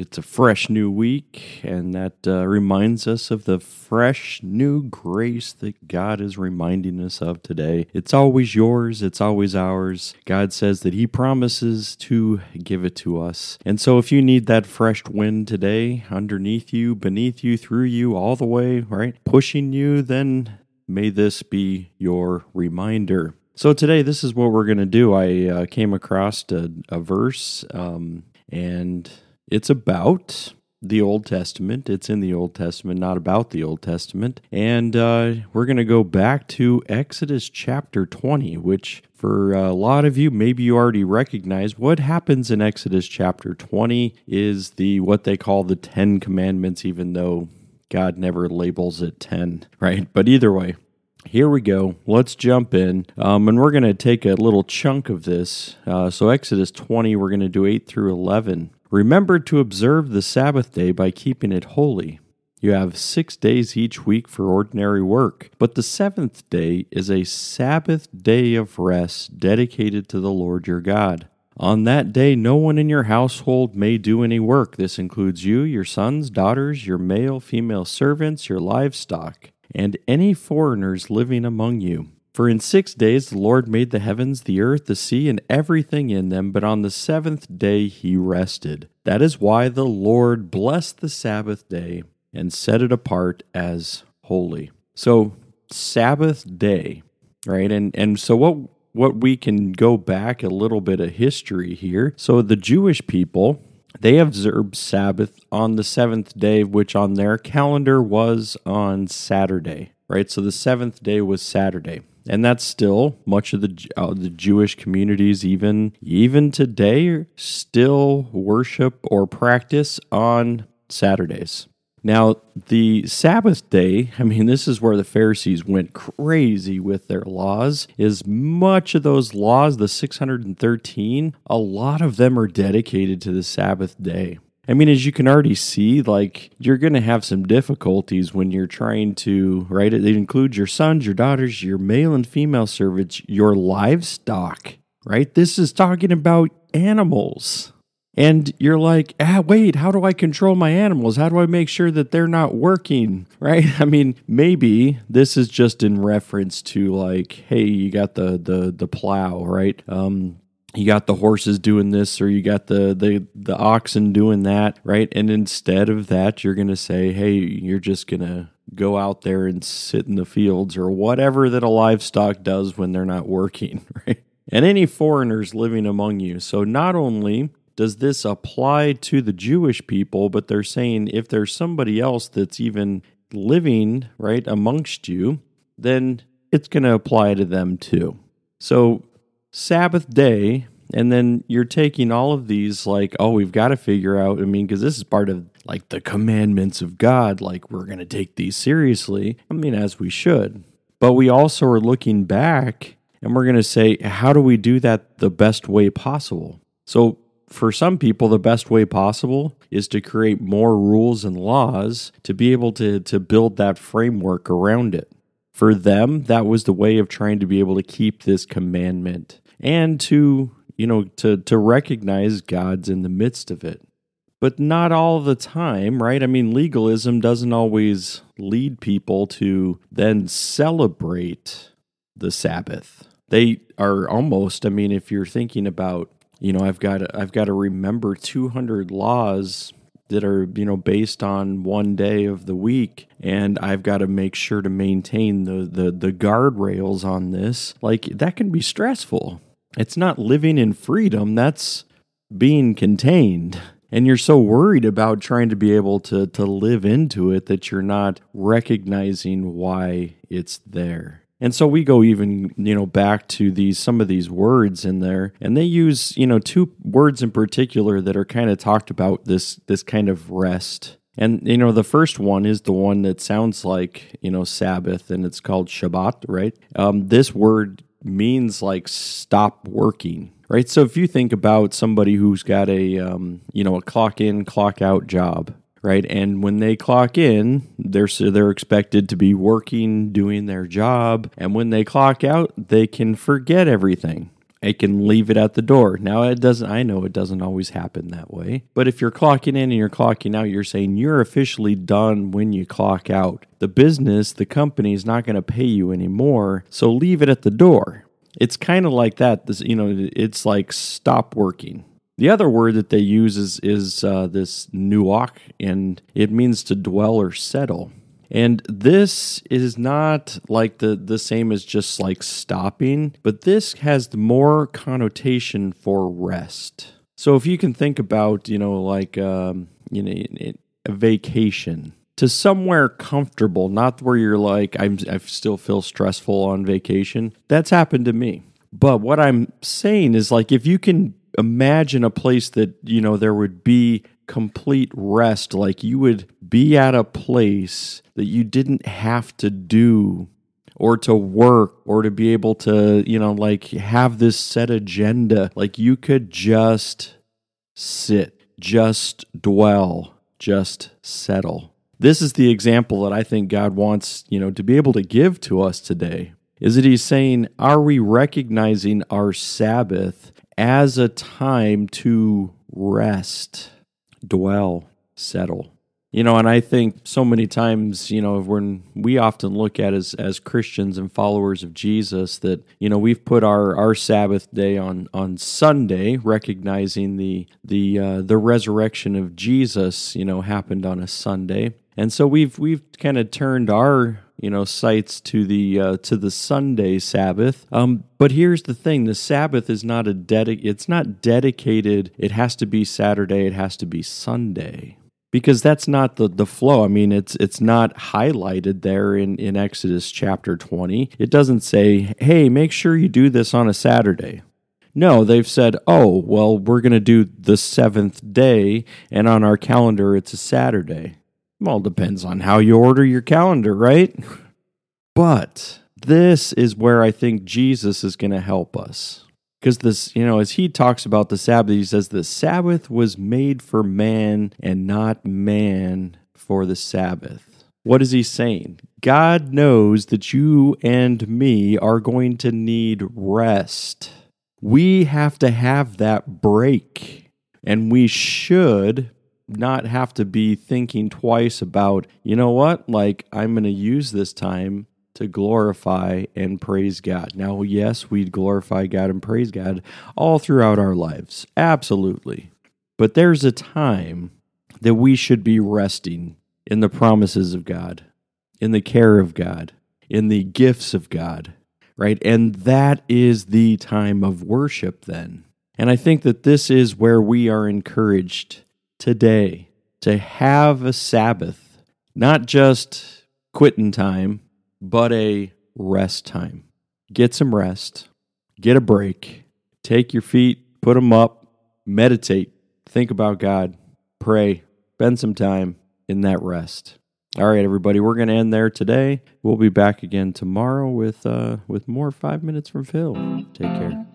It's a fresh new week, and that uh, reminds us of the fresh new grace that God is reminding us of today. It's always yours, it's always ours. God says that He promises to give it to us. And so, if you need that fresh wind today, underneath you, beneath you, through you, all the way, right, pushing you, then may this be your reminder. So, today, this is what we're going to do. I uh, came across a, a verse, um, and it's about the Old Testament. It's in the Old Testament, not about the Old Testament. And uh, we're going to go back to Exodus chapter 20, which for a lot of you, maybe you already recognize what happens in Exodus chapter 20 is the what they call the 10 commandments, even though God never labels it 10, right? But either way, here we go. Let's jump in. Um, and we're going to take a little chunk of this. Uh, so, Exodus 20, we're going to do 8 through 11. Remember to observe the Sabbath day by keeping it holy. You have six days each week for ordinary work, but the seventh day is a Sabbath day of rest dedicated to the Lord your God. On that day, no one in your household may do any work. This includes you, your sons, daughters, your male, female servants, your livestock, and any foreigners living among you. For in six days the Lord made the heavens, the earth, the sea, and everything in them, but on the seventh day he rested. That is why the Lord blessed the Sabbath day and set it apart as holy. So, Sabbath day, right? And and so what what we can go back a little bit of history here. So the Jewish people, they observed Sabbath on the seventh day, which on their calendar was on Saturday, right? So the seventh day was Saturday and that's still much of the uh, the Jewish communities even even today still worship or practice on Saturdays. Now, the Sabbath day, I mean, this is where the Pharisees went crazy with their laws, is much of those laws, the 613, a lot of them are dedicated to the Sabbath day. I mean, as you can already see, like you're going to have some difficulties when you're trying to, right? It includes your sons, your daughters, your male and female servants, your livestock, right? This is talking about animals. And you're like, ah, wait, how do I control my animals? How do I make sure that they're not working? Right? I mean, maybe this is just in reference to like, hey, you got the the the plow, right? Um, you got the horses doing this or you got the the the oxen doing that right? And instead of that you're going to say hey you're just going to go out there and sit in the fields or whatever that a livestock does when they're not working right? And any foreigners living among you. So not only does this apply to the Jewish people but they're saying if there's somebody else that's even living right amongst you then it's going to apply to them too. So Sabbath day, and then you're taking all of these, like, oh, we've got to figure out. I mean, because this is part of like the commandments of God, like, we're going to take these seriously. I mean, as we should. But we also are looking back and we're going to say, how do we do that the best way possible? So, for some people, the best way possible is to create more rules and laws to be able to, to build that framework around it. For them, that was the way of trying to be able to keep this commandment and to you know to to recognize God's in the midst of it. But not all the time, right? I mean, legalism doesn't always lead people to then celebrate the Sabbath. They are almost, I mean, if you're thinking about, you know, I've got to, I've got to remember 200 laws that are you know based on one day of the week and i've got to make sure to maintain the the, the guardrails on this like that can be stressful it's not living in freedom, that's being contained. And you're so worried about trying to be able to, to live into it that you're not recognizing why it's there. And so we go even, you know, back to these some of these words in there, and they use, you know, two words in particular that are kind of talked about this this kind of rest. And you know, the first one is the one that sounds like you know Sabbath, and it's called Shabbat, right? Um, this word means like stop working right so if you think about somebody who's got a um, you know a clock in clock out job right? And when they clock in, they're so they're expected to be working, doing their job, and when they clock out, they can forget everything. They can leave it at the door. Now it doesn't I know it doesn't always happen that way. But if you're clocking in and you're clocking out, you're saying you're officially done when you clock out. The business, the company is not going to pay you anymore, so leave it at the door. It's kind of like that. This, you know, it's like stop working. The other word that they use is is uh, this nuach, and it means to dwell or settle. And this is not like the the same as just like stopping, but this has more connotation for rest. So if you can think about, you know, like um, you know, a vacation to somewhere comfortable, not where you're like I'm I still feel stressful on vacation. That's happened to me. But what I'm saying is like if you can imagine a place that, you know, there would be complete rest. Like you would be at a place that you didn't have to do or to work or to be able to, you know, like have this set agenda. Like you could just sit, just dwell, just settle. This is the example that I think God wants, you know, to be able to give to us today. Is that he's saying, are we recognizing our Sabbath as a time to rest? Dwell, settle. You know, and I think so many times, you know, when we often look at as as Christians and followers of Jesus that, you know, we've put our our Sabbath day on on Sunday, recognizing the the uh, the resurrection of Jesus, you know, happened on a Sunday. And so we've we've kind of turned our you know sights to the uh, to the Sunday Sabbath. Um, but here's the thing: the Sabbath is not a dedi- It's not dedicated. It has to be Saturday. It has to be Sunday because that's not the, the flow. I mean, it's it's not highlighted there in, in Exodus chapter 20. It doesn't say, hey, make sure you do this on a Saturday. No, they've said, oh, well, we're going to do the seventh day, and on our calendar, it's a Saturday. Well, depends on how you order your calendar, right? But this is where I think Jesus is going to help us. Because this, you know, as he talks about the Sabbath, he says the Sabbath was made for man and not man for the Sabbath. What is he saying? God knows that you and me are going to need rest. We have to have that break. And we should not have to be thinking twice about, you know what, like I'm going to use this time to glorify and praise God. Now, yes, we glorify God and praise God all throughout our lives. Absolutely. But there's a time that we should be resting in the promises of God, in the care of God, in the gifts of God, right? And that is the time of worship then. And I think that this is where we are encouraged today to have a Sabbath, not just quitting time, but a rest time. Get some rest, get a break, take your feet, put them up, meditate, think about God, pray, spend some time in that rest. All right, everybody, we're going to end there today. We'll be back again tomorrow with uh, with more five minutes from Phil. Take care.